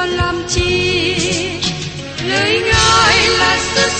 còn làm chi. Lời ngài là sức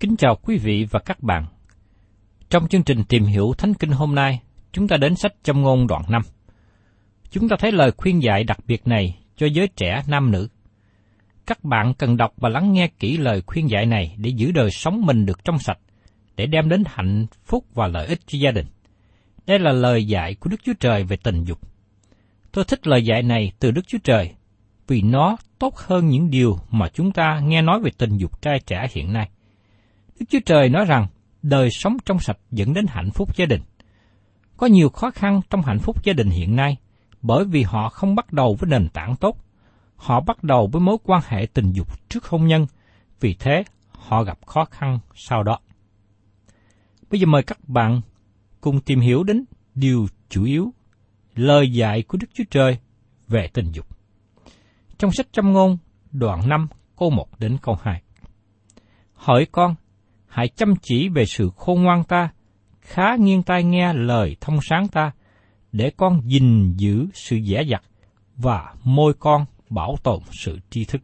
Kính chào quý vị và các bạn. Trong chương trình tìm hiểu Thánh Kinh hôm nay, chúng ta đến sách trong ngôn đoạn 5. Chúng ta thấy lời khuyên dạy đặc biệt này cho giới trẻ nam nữ. Các bạn cần đọc và lắng nghe kỹ lời khuyên dạy này để giữ đời sống mình được trong sạch, để đem đến hạnh phúc và lợi ích cho gia đình. Đây là lời dạy của Đức Chúa Trời về tình dục. Tôi thích lời dạy này từ Đức Chúa Trời vì nó tốt hơn những điều mà chúng ta nghe nói về tình dục trai trẻ hiện nay. Đức Chúa Trời nói rằng đời sống trong sạch dẫn đến hạnh phúc gia đình. Có nhiều khó khăn trong hạnh phúc gia đình hiện nay bởi vì họ không bắt đầu với nền tảng tốt. Họ bắt đầu với mối quan hệ tình dục trước hôn nhân, vì thế họ gặp khó khăn sau đó. Bây giờ mời các bạn cùng tìm hiểu đến điều chủ yếu, lời dạy của Đức Chúa Trời về tình dục. Trong sách Châm ngôn, đoạn 5, câu 1 đến câu 2. Hỏi con, hãy chăm chỉ về sự khôn ngoan ta, khá nghiêng tai nghe lời thông sáng ta, để con gìn giữ sự dẻ dặt và môi con bảo tồn sự tri thức.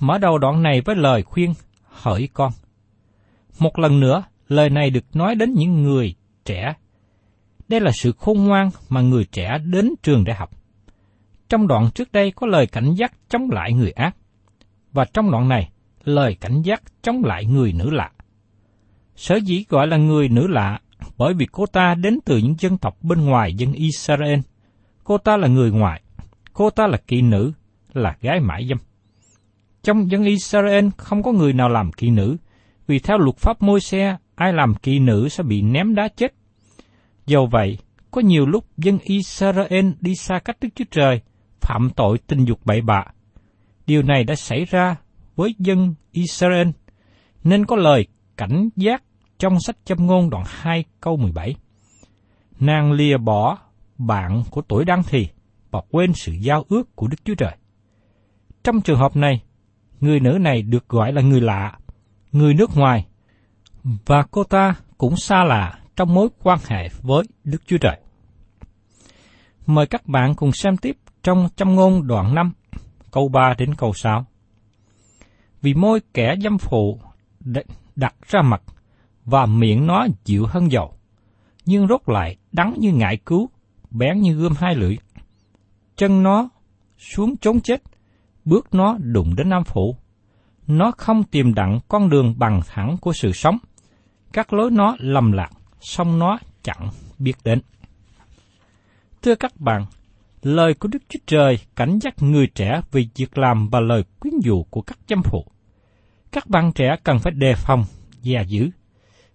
Mở đầu đoạn này với lời khuyên, hỡi con. Một lần nữa, lời này được nói đến những người trẻ. Đây là sự khôn ngoan mà người trẻ đến trường để học. Trong đoạn trước đây có lời cảnh giác chống lại người ác, và trong đoạn này, lời cảnh giác chống lại người nữ lạ. Sở dĩ gọi là người nữ lạ bởi vì cô ta đến từ những dân tộc bên ngoài dân Israel. Cô ta là người ngoại, cô ta là kỳ nữ, là gái mãi dâm. Trong dân Israel không có người nào làm kỳ nữ, vì theo luật pháp môi xe, ai làm kỳ nữ sẽ bị ném đá chết. Do vậy, có nhiều lúc dân Israel đi xa cách Đức Chúa Trời, phạm tội tình dục bậy bạ. Điều này đã xảy ra với dân Israel, nên có lời cảnh giác trong sách châm ngôn đoạn 2 câu 17. Nàng lìa bỏ bạn của tuổi đăng thì và quên sự giao ước của Đức Chúa Trời. Trong trường hợp này, người nữ này được gọi là người lạ, người nước ngoài, và cô ta cũng xa lạ trong mối quan hệ với Đức Chúa Trời. Mời các bạn cùng xem tiếp trong châm ngôn đoạn 5, câu 3 đến câu 6. Vì môi kẻ dâm phụ đặt ra mặt, và miệng nó dịu hơn dầu, nhưng rốt lại đắng như ngại cứu, bén như gươm hai lưỡi. Chân nó xuống trốn chết, bước nó đụng đến Nam Phủ. Nó không tìm đặng con đường bằng thẳng của sự sống, các lối nó lầm lạc, song nó chẳng biết đến. Thưa các bạn, lời của Đức Chúa Trời cảnh giác người trẻ vì việc làm và lời quyến dụ của các chăm phụ. Các bạn trẻ cần phải đề phòng, và giữ.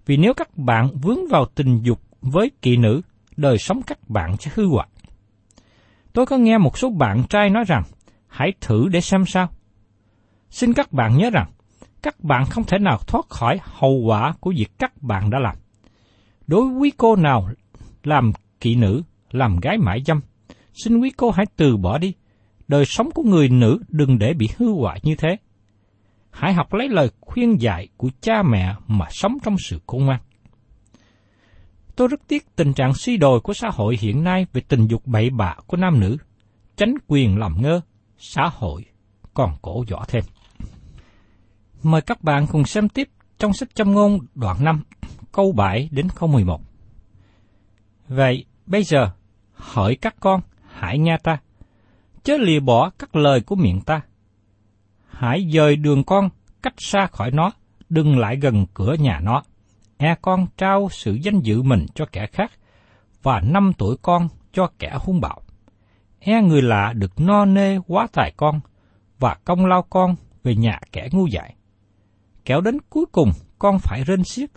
Vì nếu các bạn vướng vào tình dục với kỵ nữ, đời sống các bạn sẽ hư hoại. Tôi có nghe một số bạn trai nói rằng, hãy thử để xem sao. Xin các bạn nhớ rằng, các bạn không thể nào thoát khỏi hậu quả của việc các bạn đã làm. Đối với quý cô nào làm kỵ nữ, làm gái mãi dâm, xin quý cô hãy từ bỏ đi. Đời sống của người nữ đừng để bị hư hoại như thế. Hãy học lấy lời khuyên dạy của cha mẹ mà sống trong sự khôn ngoan. Tôi rất tiếc tình trạng suy đồi của xã hội hiện nay về tình dục bậy bạ của nam nữ, tránh quyền làm ngơ, xã hội còn cổ võ thêm. Mời các bạn cùng xem tiếp trong sách châm ngôn đoạn 5, câu 7 đến câu 11. Vậy, bây giờ, hỏi các con, hãy nghe ta, chớ lìa bỏ các lời của miệng ta. Hãy dời đường con cách xa khỏi nó, đừng lại gần cửa nhà nó. E con trao sự danh dự mình cho kẻ khác, và năm tuổi con cho kẻ hung bạo. E người lạ được no nê quá tài con, và công lao con về nhà kẻ ngu dại. Kéo đến cuối cùng con phải rên xiết,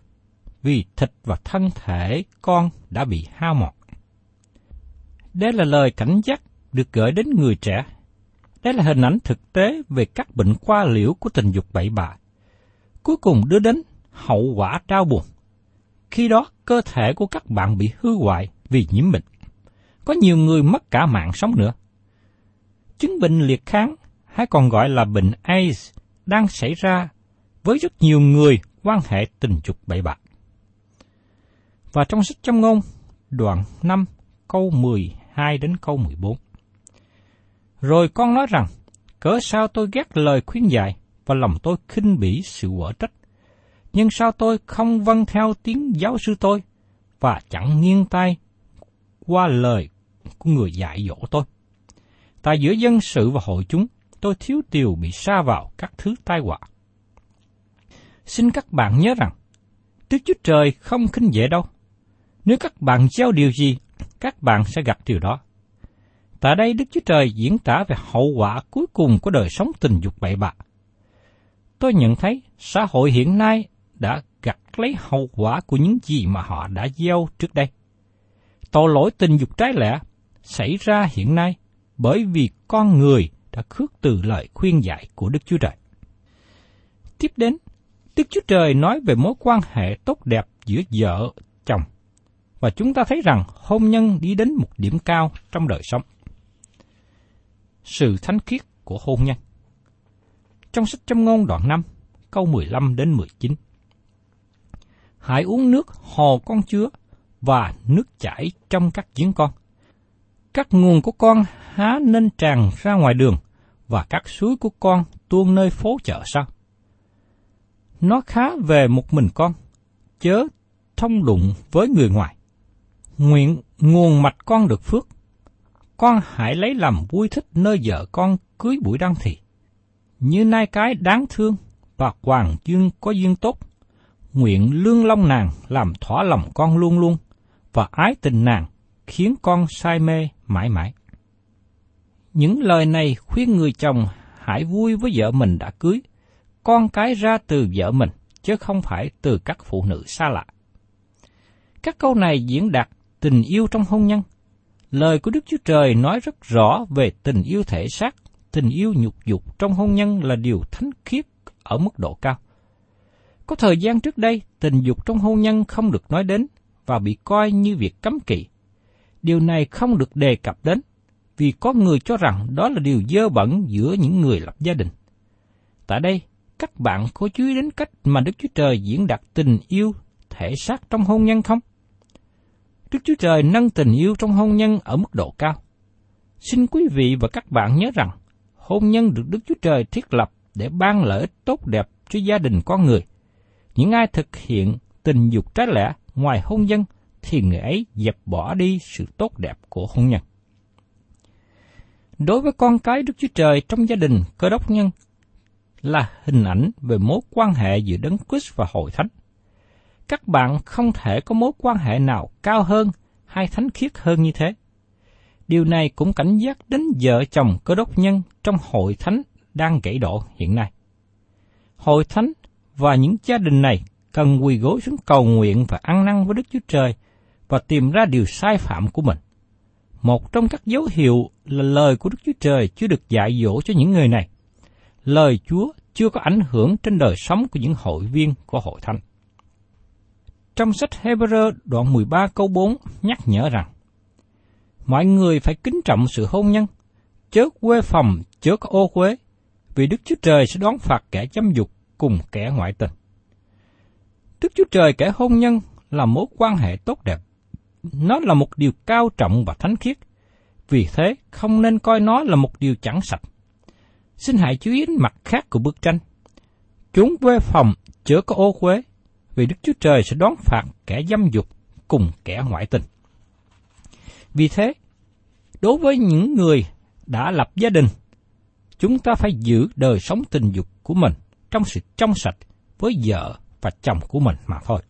vì thịt và thân thể con đã bị hao mòn. Đây là lời cảnh giác được gửi đến người trẻ. Đây là hình ảnh thực tế về các bệnh qua liễu của tình dục bậy bạ. Cuối cùng đưa đến hậu quả đau buồn. Khi đó, cơ thể của các bạn bị hư hoại vì nhiễm bệnh. Có nhiều người mất cả mạng sống nữa. Chứng bệnh liệt kháng, hay còn gọi là bệnh AIDS, đang xảy ra với rất nhiều người quan hệ tình dục bậy bạ. Và trong sách châm ngôn, đoạn 5, câu 2 đến câu 14. Rồi con nói rằng, cớ sao tôi ghét lời khuyên dạy và lòng tôi khinh bỉ sự quở trách. Nhưng sao tôi không vâng theo tiếng giáo sư tôi và chẳng nghiêng tay qua lời của người dạy dỗ tôi. Tại giữa dân sự và hội chúng, tôi thiếu điều bị sa vào các thứ tai họa. Xin các bạn nhớ rằng, Đức Chúa Trời không khinh dễ đâu. Nếu các bạn gieo điều gì, các bạn sẽ gặp điều đó. Tại đây Đức Chúa Trời diễn tả về hậu quả cuối cùng của đời sống tình dục bậy bạ. Tôi nhận thấy xã hội hiện nay đã gặt lấy hậu quả của những gì mà họ đã gieo trước đây. Tội lỗi tình dục trái lẽ xảy ra hiện nay bởi vì con người đã khước từ lời khuyên dạy của Đức Chúa Trời. Tiếp đến, Đức Chúa Trời nói về mối quan hệ tốt đẹp giữa vợ, chồng, và chúng ta thấy rằng hôn nhân đi đến một điểm cao trong đời sống. Sự thánh khiết của hôn nhân Trong sách châm ngôn đoạn 5, câu 15 đến 19 Hãy uống nước hồ con chứa và nước chảy trong các giếng con. Các nguồn của con há nên tràn ra ngoài đường và các suối của con tuôn nơi phố chợ sao? Nó khá về một mình con, chớ thông đụng với người ngoài. Nguyện nguồn mạch con được phước, con hãy lấy làm vui thích nơi vợ con cưới buổi đăng thị. Như nai cái đáng thương và hoàng dương có duyên tốt, nguyện lương long nàng làm thỏa lòng con luôn luôn, và ái tình nàng khiến con say mê mãi mãi. Những lời này khuyên người chồng hãy vui với vợ mình đã cưới, con cái ra từ vợ mình, chứ không phải từ các phụ nữ xa lạ. Các câu này diễn đạt tình yêu trong hôn nhân. Lời của Đức Chúa Trời nói rất rõ về tình yêu thể xác, tình yêu nhục dục trong hôn nhân là điều thánh khiết ở mức độ cao. Có thời gian trước đây, tình dục trong hôn nhân không được nói đến và bị coi như việc cấm kỵ. Điều này không được đề cập đến, vì có người cho rằng đó là điều dơ bẩn giữa những người lập gia đình. Tại đây, các bạn có chú ý đến cách mà Đức Chúa Trời diễn đạt tình yêu thể xác trong hôn nhân không? Đức Chúa Trời nâng tình yêu trong hôn nhân ở mức độ cao. Xin quý vị và các bạn nhớ rằng, hôn nhân được Đức Chúa Trời thiết lập để ban lợi ích tốt đẹp cho gia đình con người. Những ai thực hiện tình dục trái lẽ ngoài hôn nhân thì người ấy dẹp bỏ đi sự tốt đẹp của hôn nhân. Đối với con cái Đức Chúa Trời trong gia đình cơ đốc nhân là hình ảnh về mối quan hệ giữa Đấng Christ và Hội Thánh các bạn không thể có mối quan hệ nào cao hơn hay thánh khiết hơn như thế. Điều này cũng cảnh giác đến vợ chồng cơ đốc nhân trong hội thánh đang gãy đổ hiện nay. Hội thánh và những gia đình này cần quỳ gối xuống cầu nguyện và ăn năn với Đức Chúa Trời và tìm ra điều sai phạm của mình. Một trong các dấu hiệu là lời của Đức Chúa Trời chưa được dạy dỗ cho những người này. Lời Chúa chưa có ảnh hưởng trên đời sống của những hội viên của hội thánh. Trong sách Hebrew đoạn 13 câu 4 nhắc nhở rằng, Mọi người phải kính trọng sự hôn nhân, chớ quê phòng, chớ có ô quế, vì Đức Chúa Trời sẽ đón phạt kẻ chăm dục cùng kẻ ngoại tình. Đức Chúa Trời kẻ hôn nhân là mối quan hệ tốt đẹp. Nó là một điều cao trọng và thánh khiết. Vì thế, không nên coi nó là một điều chẳng sạch. Xin hãy chú ý mặt khác của bức tranh. Chúng quê phòng chớ có ô quế, vì Đức Chúa Trời sẽ đón phạt kẻ dâm dục cùng kẻ ngoại tình. Vì thế, đối với những người đã lập gia đình, chúng ta phải giữ đời sống tình dục của mình trong sự trong sạch với vợ và chồng của mình mà thôi.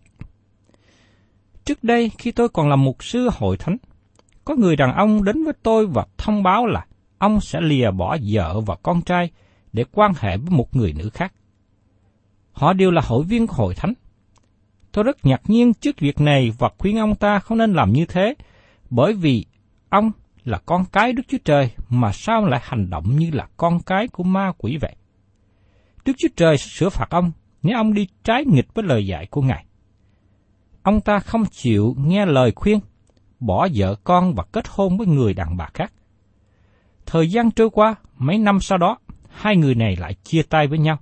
Trước đây khi tôi còn là mục sư hội thánh, có người đàn ông đến với tôi và thông báo là ông sẽ lìa bỏ vợ và con trai để quan hệ với một người nữ khác. Họ đều là hội viên của hội thánh. Tôi rất ngạc nhiên trước việc này và khuyên ông ta không nên làm như thế, bởi vì ông là con cái Đức Chúa Trời mà sao lại hành động như là con cái của ma quỷ vậy? Đức Chúa Trời sẽ sửa phạt ông nếu ông đi trái nghịch với lời dạy của Ngài. Ông ta không chịu nghe lời khuyên, bỏ vợ con và kết hôn với người đàn bà khác. Thời gian trôi qua, mấy năm sau đó, hai người này lại chia tay với nhau.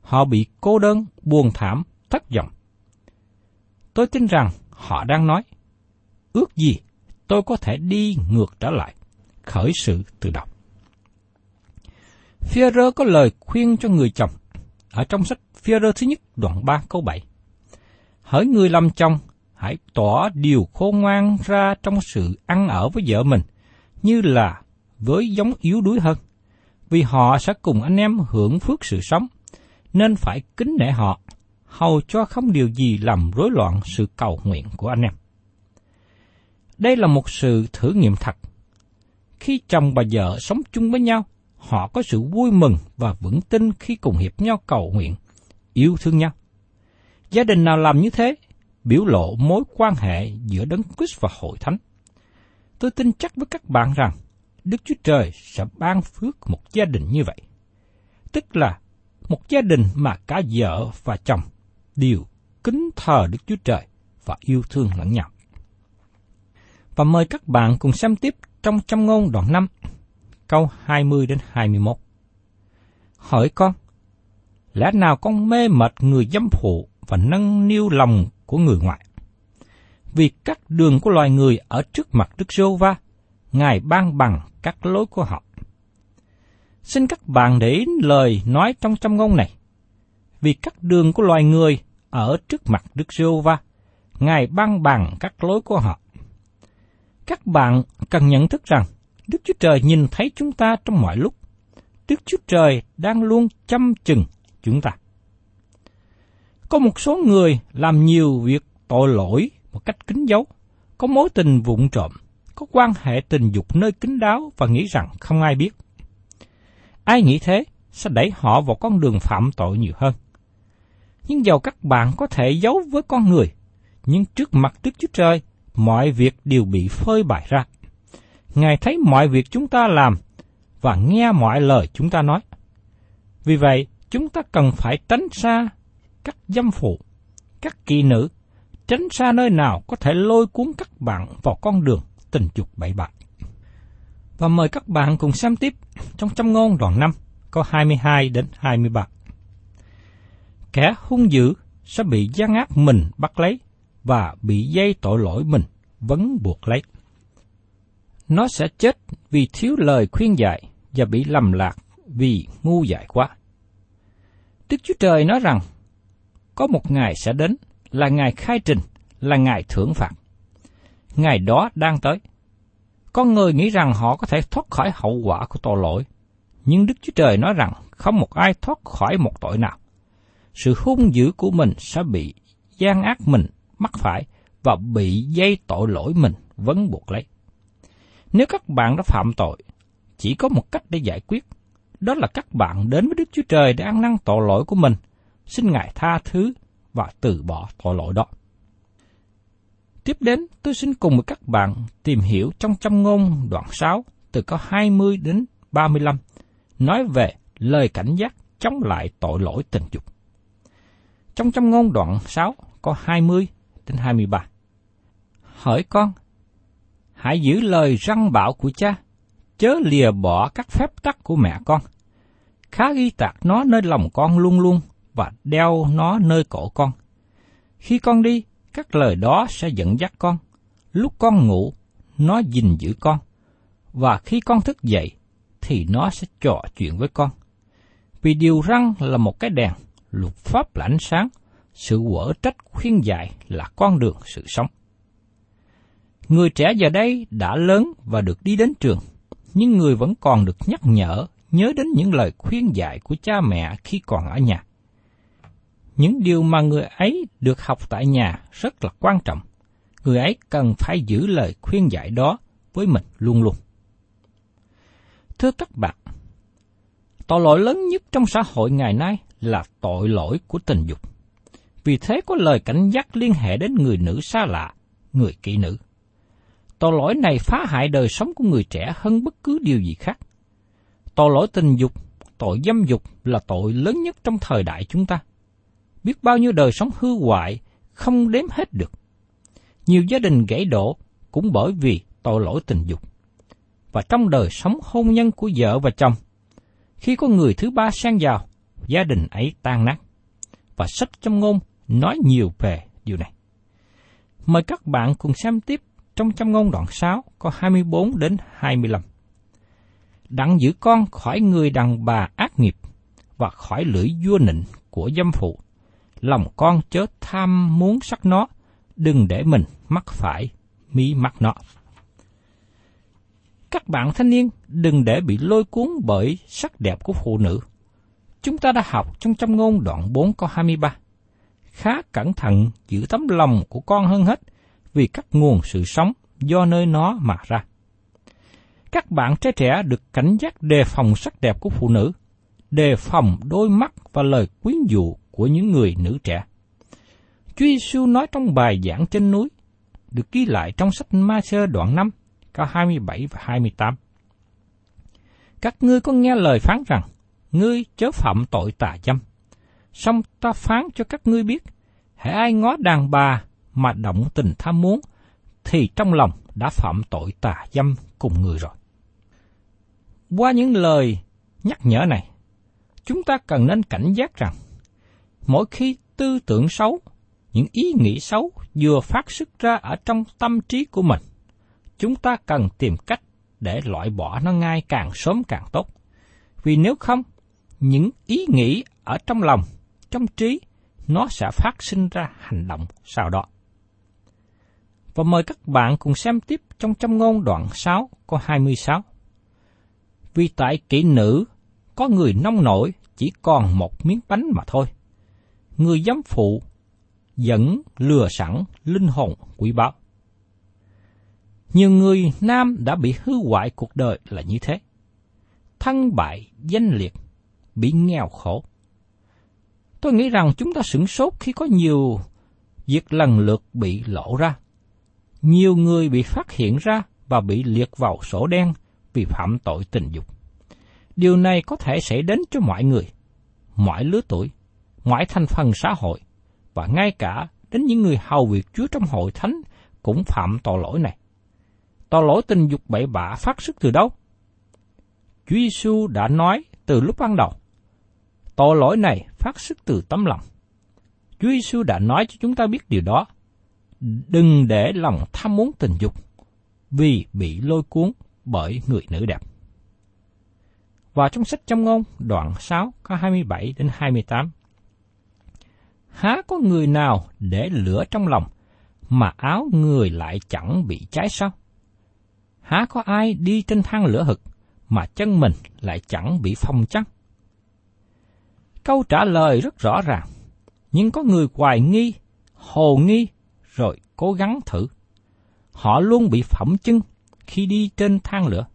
Họ bị cô đơn, buồn thảm, thất vọng. Tôi tin rằng họ đang nói, ước gì tôi có thể đi ngược trở lại, khởi sự từ đầu. Führer có lời khuyên cho người chồng ở trong sách Führer thứ nhất đoạn 3 câu 7. Hỡi người làm chồng, hãy tỏ điều khôn ngoan ra trong sự ăn ở với vợ mình, như là với giống yếu đuối hơn, vì họ sẽ cùng anh em hưởng phước sự sống, nên phải kính nể họ, hầu cho không điều gì làm rối loạn sự cầu nguyện của anh em. Đây là một sự thử nghiệm thật. Khi chồng và vợ sống chung với nhau, họ có sự vui mừng và vững tin khi cùng hiệp nhau cầu nguyện, yêu thương nhau. Gia đình nào làm như thế, biểu lộ mối quan hệ giữa Đấng Christ và Hội Thánh. Tôi tin chắc với các bạn rằng, Đức Chúa Trời sẽ ban phước một gia đình như vậy. Tức là một gia đình mà cả vợ và chồng đều kính thờ Đức Chúa Trời và yêu thương lẫn nhau. Và mời các bạn cùng xem tiếp trong trăm ngôn đoạn 5, câu 20 đến 21. Hỏi con, lẽ nào con mê mệt người dâm phụ và nâng niu lòng của người ngoại? Vì các đường của loài người ở trước mặt Đức Giô Va, Ngài ban bằng các lối của họ. Xin các bạn để ý lời nói trong trăm ngôn này. Vì các đường của loài người ở trước mặt Đức Giô Va, Ngài ban bằng các lối của họ. Các bạn cần nhận thức rằng Đức Chúa Trời nhìn thấy chúng ta trong mọi lúc. Đức Chúa Trời đang luôn chăm chừng chúng ta. Có một số người làm nhiều việc tội lỗi một cách kín dấu, có mối tình vụng trộm, có quan hệ tình dục nơi kín đáo và nghĩ rằng không ai biết. Ai nghĩ thế sẽ đẩy họ vào con đường phạm tội nhiều hơn. Nhưng dầu các bạn có thể giấu với con người, nhưng trước mặt Đức Chúa Trời, mọi việc đều bị phơi bày ra. Ngài thấy mọi việc chúng ta làm và nghe mọi lời chúng ta nói. Vì vậy, chúng ta cần phải tránh xa các dâm phụ, các kỳ nữ, tránh xa nơi nào có thể lôi cuốn các bạn vào con đường tình dục bậy bạ. Và mời các bạn cùng xem tiếp trong trăm ngôn đoạn 5, câu 22 đến 23. Kẻ hung dữ sẽ bị gian ác mình bắt lấy và bị dây tội lỗi mình vấn buộc lấy. Nó sẽ chết vì thiếu lời khuyên dạy và bị lầm lạc vì ngu dại quá. Đức Chúa Trời nói rằng, có một ngày sẽ đến, là ngày khai trình, là ngày thưởng phạt. Ngày đó đang tới. Con người nghĩ rằng họ có thể thoát khỏi hậu quả của tội lỗi, nhưng Đức Chúa Trời nói rằng không một ai thoát khỏi một tội nào. Sự hung dữ của mình sẽ bị gian ác mình mắc phải và bị dây tội lỗi mình vấn buộc lấy. Nếu các bạn đã phạm tội, chỉ có một cách để giải quyết, đó là các bạn đến với Đức Chúa Trời để ăn năn tội lỗi của mình, xin Ngài tha thứ và từ bỏ tội lỗi đó. Tiếp đến, tôi xin cùng với các bạn tìm hiểu trong châm ngôn đoạn 6 từ có 20 đến 35, nói về lời cảnh giác chống lại tội lỗi tình dục. Trong trong ngôn đoạn 6 có 20 đến 23. Hỏi con, hãy giữ lời răng bảo của cha, chớ lìa bỏ các phép tắc của mẹ con. Khá ghi tạc nó nơi lòng con luôn luôn và đeo nó nơi cổ con. Khi con đi, các lời đó sẽ dẫn dắt con. Lúc con ngủ, nó gìn giữ con. Và khi con thức dậy, thì nó sẽ trò chuyện với con. Vì điều răng là một cái đèn, luật pháp là ánh sáng, sự quở trách khuyên dạy là con đường sự sống. Người trẻ giờ đây đã lớn và được đi đến trường, nhưng người vẫn còn được nhắc nhở, nhớ đến những lời khuyên dạy của cha mẹ khi còn ở nhà. Những điều mà người ấy được học tại nhà rất là quan trọng. Người ấy cần phải giữ lời khuyên dạy đó với mình luôn luôn. Thưa các bạn, tội lỗi lớn nhất trong xã hội ngày nay là tội lỗi của tình dục. Vì thế có lời cảnh giác liên hệ đến người nữ xa lạ, người kỹ nữ. Tội lỗi này phá hại đời sống của người trẻ hơn bất cứ điều gì khác. Tội lỗi tình dục, tội dâm dục là tội lớn nhất trong thời đại chúng ta. Biết bao nhiêu đời sống hư hoại, không đếm hết được. Nhiều gia đình gãy đổ cũng bởi vì tội lỗi tình dục. Và trong đời sống hôn nhân của vợ và chồng, khi có người thứ ba xen vào, gia đình ấy tan nát. Và sách trong ngôn nói nhiều về điều này. Mời các bạn cùng xem tiếp trong châm ngôn đoạn 6 có 24 đến 25. Đặng giữ con khỏi người đàn bà ác nghiệp và khỏi lưỡi vua nịnh của dâm phụ. Lòng con chớ tham muốn sắc nó, đừng để mình mắc phải mí mắt nó. Các bạn thanh niên đừng để bị lôi cuốn bởi sắc đẹp của phụ nữ. Chúng ta đã học trong châm ngôn đoạn 4 câu 23 khá cẩn thận giữ tấm lòng của con hơn hết, vì các nguồn sự sống do nơi nó mà ra. Các bạn trẻ trẻ được cảnh giác đề phòng sắc đẹp của phụ nữ, đề phòng đôi mắt và lời quyến dụ của những người nữ trẻ. Chúa Giêsu nói trong bài giảng trên núi, được ghi lại trong sách Ma-sơ đoạn 5, câu 27 và 28. Các ngươi có nghe lời phán rằng, ngươi chớ phạm tội tà dâm song ta phán cho các ngươi biết, hãy ai ngó đàn bà mà động tình tham muốn, thì trong lòng đã phạm tội tà dâm cùng người rồi. Qua những lời nhắc nhở này, chúng ta cần nên cảnh giác rằng, mỗi khi tư tưởng xấu, những ý nghĩ xấu vừa phát xuất ra ở trong tâm trí của mình, chúng ta cần tìm cách để loại bỏ nó ngay càng sớm càng tốt. Vì nếu không, những ý nghĩ ở trong lòng trong trí, nó sẽ phát sinh ra hành động sau đó. Và mời các bạn cùng xem tiếp trong châm ngôn đoạn 6 có 26. Vì tại kỹ nữ có người nông nổi chỉ còn một miếng bánh mà thôi. Người giám phụ dẫn lừa sẵn linh hồn quý báu. Nhiều người nam đã bị hư hoại cuộc đời là như thế. Thân bại, danh liệt, bị nghèo khổ, Tôi nghĩ rằng chúng ta sửng sốt khi có nhiều việc lần lượt bị lộ ra. Nhiều người bị phát hiện ra và bị liệt vào sổ đen vì phạm tội tình dục. Điều này có thể xảy đến cho mọi người, mọi lứa tuổi, mọi thành phần xã hội, và ngay cả đến những người hầu việc Chúa trong hội thánh cũng phạm tội lỗi này. Tội lỗi tình dục bậy bạ phát xuất từ đâu? Chúa Giêsu đã nói từ lúc ban đầu, Tội lỗi này phát xuất từ tấm lòng. Chúa Giêsu đã nói cho chúng ta biết điều đó. Đừng để lòng tham muốn tình dục vì bị lôi cuốn bởi người nữ đẹp. Và trong sách trong ngôn đoạn 6 có 27 đến 28. Há có người nào để lửa trong lòng mà áo người lại chẳng bị cháy sao? Há có ai đi trên thang lửa hực mà chân mình lại chẳng bị phong chắc? Câu trả lời rất rõ ràng, nhưng có người hoài nghi, hồ nghi rồi cố gắng thử. Họ luôn bị phỏng chân khi đi trên thang lửa.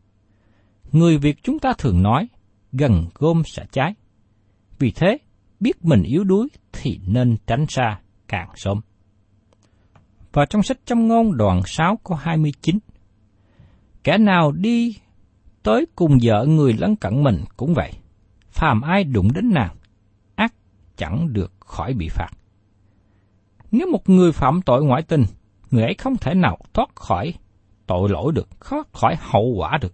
Người Việt chúng ta thường nói, gần gom sẽ cháy. Vì thế, biết mình yếu đuối thì nên tránh xa càng sớm. Và trong sách trong ngôn đoạn 6 câu 29, Kẻ nào đi tới cùng vợ người lân cận mình cũng vậy. Phàm ai đụng đến nàng, ác chẳng được khỏi bị phạt. Nếu một người phạm tội ngoại tình, người ấy không thể nào thoát khỏi tội lỗi được, thoát khỏi hậu quả được.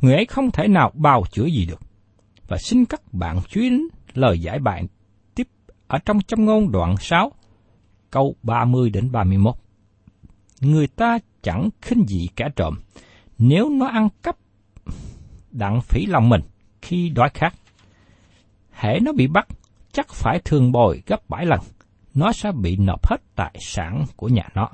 Người ấy không thể nào bào chữa gì được. Và xin các bạn chú ý đến lời giải bài tiếp ở trong châm ngôn đoạn 6, câu 30 đến 31. Người ta chẳng khinh dị kẻ trộm, nếu nó ăn cắp đặng phỉ lòng mình khi đói khát. Hễ nó bị bắt, chắc phải thường bồi gấp bảy lần, nó sẽ bị nộp hết tài sản của nhà nó.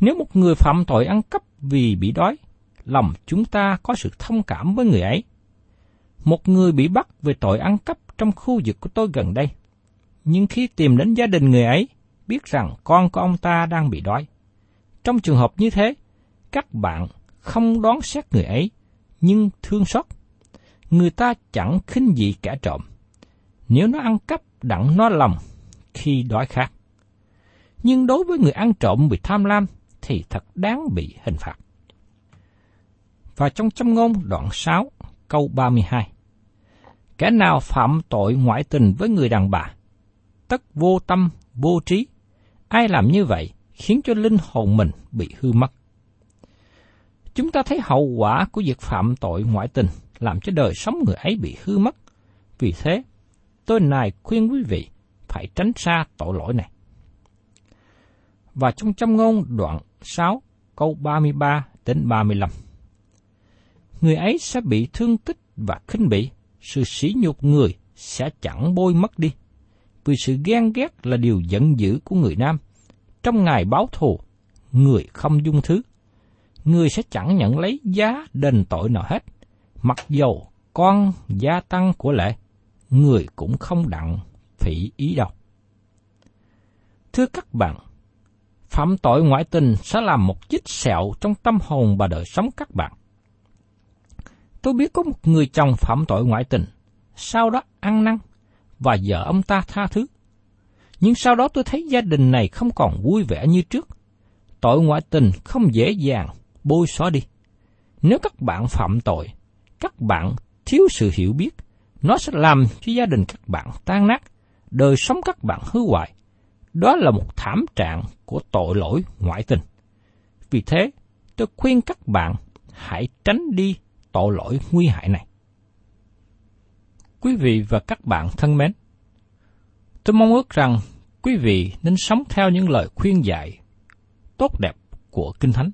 Nếu một người phạm tội ăn cắp vì bị đói, lòng chúng ta có sự thông cảm với người ấy. Một người bị bắt về tội ăn cắp trong khu vực của tôi gần đây. Nhưng khi tìm đến gia đình người ấy, biết rằng con của ông ta đang bị đói. Trong trường hợp như thế, các bạn không đoán xét người ấy, nhưng thương xót. Người ta chẳng khinh dị kẻ trộm. Nếu nó ăn cắp đặng nó lòng khi đói khát. Nhưng đối với người ăn trộm bị tham lam thì thật đáng bị hình phạt. Và trong châm ngôn đoạn 6 câu 32 Kẻ nào phạm tội ngoại tình với người đàn bà, tất vô tâm, vô trí, ai làm như vậy khiến cho linh hồn mình bị hư mất. Chúng ta thấy hậu quả của việc phạm tội ngoại tình làm cho đời sống người ấy bị hư mất. Vì thế, tôi này khuyên quý vị phải tránh xa tội lỗi này. Và trong châm ngôn đoạn 6 câu 33 đến 35. Người ấy sẽ bị thương tích và khinh bỉ, sự sỉ nhục người sẽ chẳng bôi mất đi. Vì sự ghen ghét là điều giận dữ của người nam. Trong ngày báo thù, người không dung thứ. Người sẽ chẳng nhận lấy giá đền tội nào hết. Mặc dầu con gia tăng của lệ, người cũng không đặng phỉ ý đâu. Thưa các bạn, phạm tội ngoại tình sẽ làm một chích sẹo trong tâm hồn và đời sống các bạn. Tôi biết có một người chồng phạm tội ngoại tình, sau đó ăn năn, và vợ ông ta tha thứ. Nhưng sau đó tôi thấy gia đình này không còn vui vẻ như trước. Tội ngoại tình không dễ dàng bôi xóa đi. Nếu các bạn phạm tội, các bạn thiếu sự hiểu biết, nó sẽ làm cho gia đình các bạn tan nát, đời sống các bạn hư hoại. Đó là một thảm trạng của tội lỗi ngoại tình. Vì thế, tôi khuyên các bạn hãy tránh đi tội lỗi nguy hại này. Quý vị và các bạn thân mến, tôi mong ước rằng quý vị nên sống theo những lời khuyên dạy tốt đẹp của Kinh Thánh,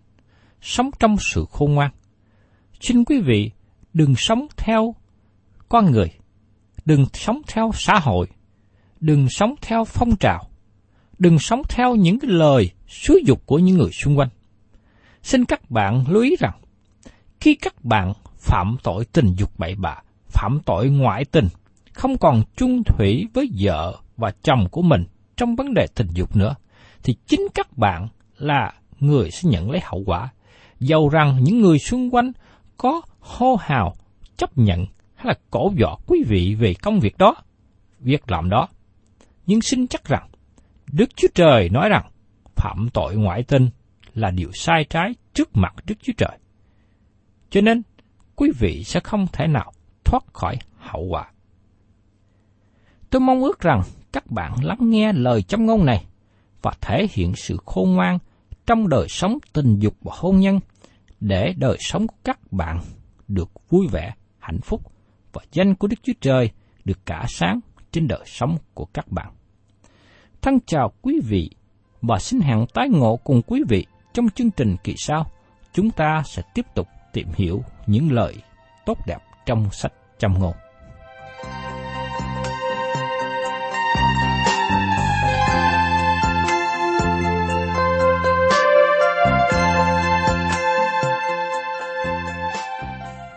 sống trong sự khôn ngoan. Xin quý vị đừng sống theo con người, đừng sống theo xã hội, đừng sống theo phong trào, đừng sống theo những cái lời xúi dục của những người xung quanh. Xin các bạn lưu ý rằng, khi các bạn phạm tội tình dục bậy bạ, phạm tội ngoại tình, không còn chung thủy với vợ và chồng của mình trong vấn đề tình dục nữa, thì chính các bạn là người sẽ nhận lấy hậu quả. Dầu rằng những người xung quanh có hô hào, chấp nhận hay là cổ võ quý vị về công việc đó, việc làm đó. Nhưng xin chắc rằng, Đức Chúa Trời nói rằng, phạm tội ngoại tình là điều sai trái trước mặt Đức Chúa Trời. Cho nên, quý vị sẽ không thể nào thoát khỏi hậu quả. Tôi mong ước rằng các bạn lắng nghe lời châm ngôn này và thể hiện sự khôn ngoan trong đời sống tình dục và hôn nhân để đời sống của các bạn được vui vẻ, hạnh phúc và danh của Đức Chúa Trời được cả sáng trên đời sống của các bạn. Thân chào quý vị và xin hẹn tái ngộ cùng quý vị trong chương trình kỳ sau. Chúng ta sẽ tiếp tục tìm hiểu những lời tốt đẹp trong sách châm ngôn.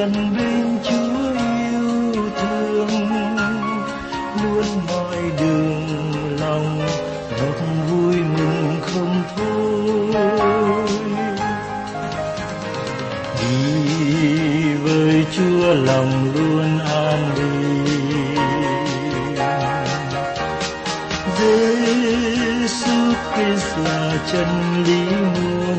gần bên Chúa yêu thương, luôn mọi đường lòng ngọt vui mừng không thôi. Đi với Chúa lòng luôn an bình. Giêsu Christ là chân lý muôn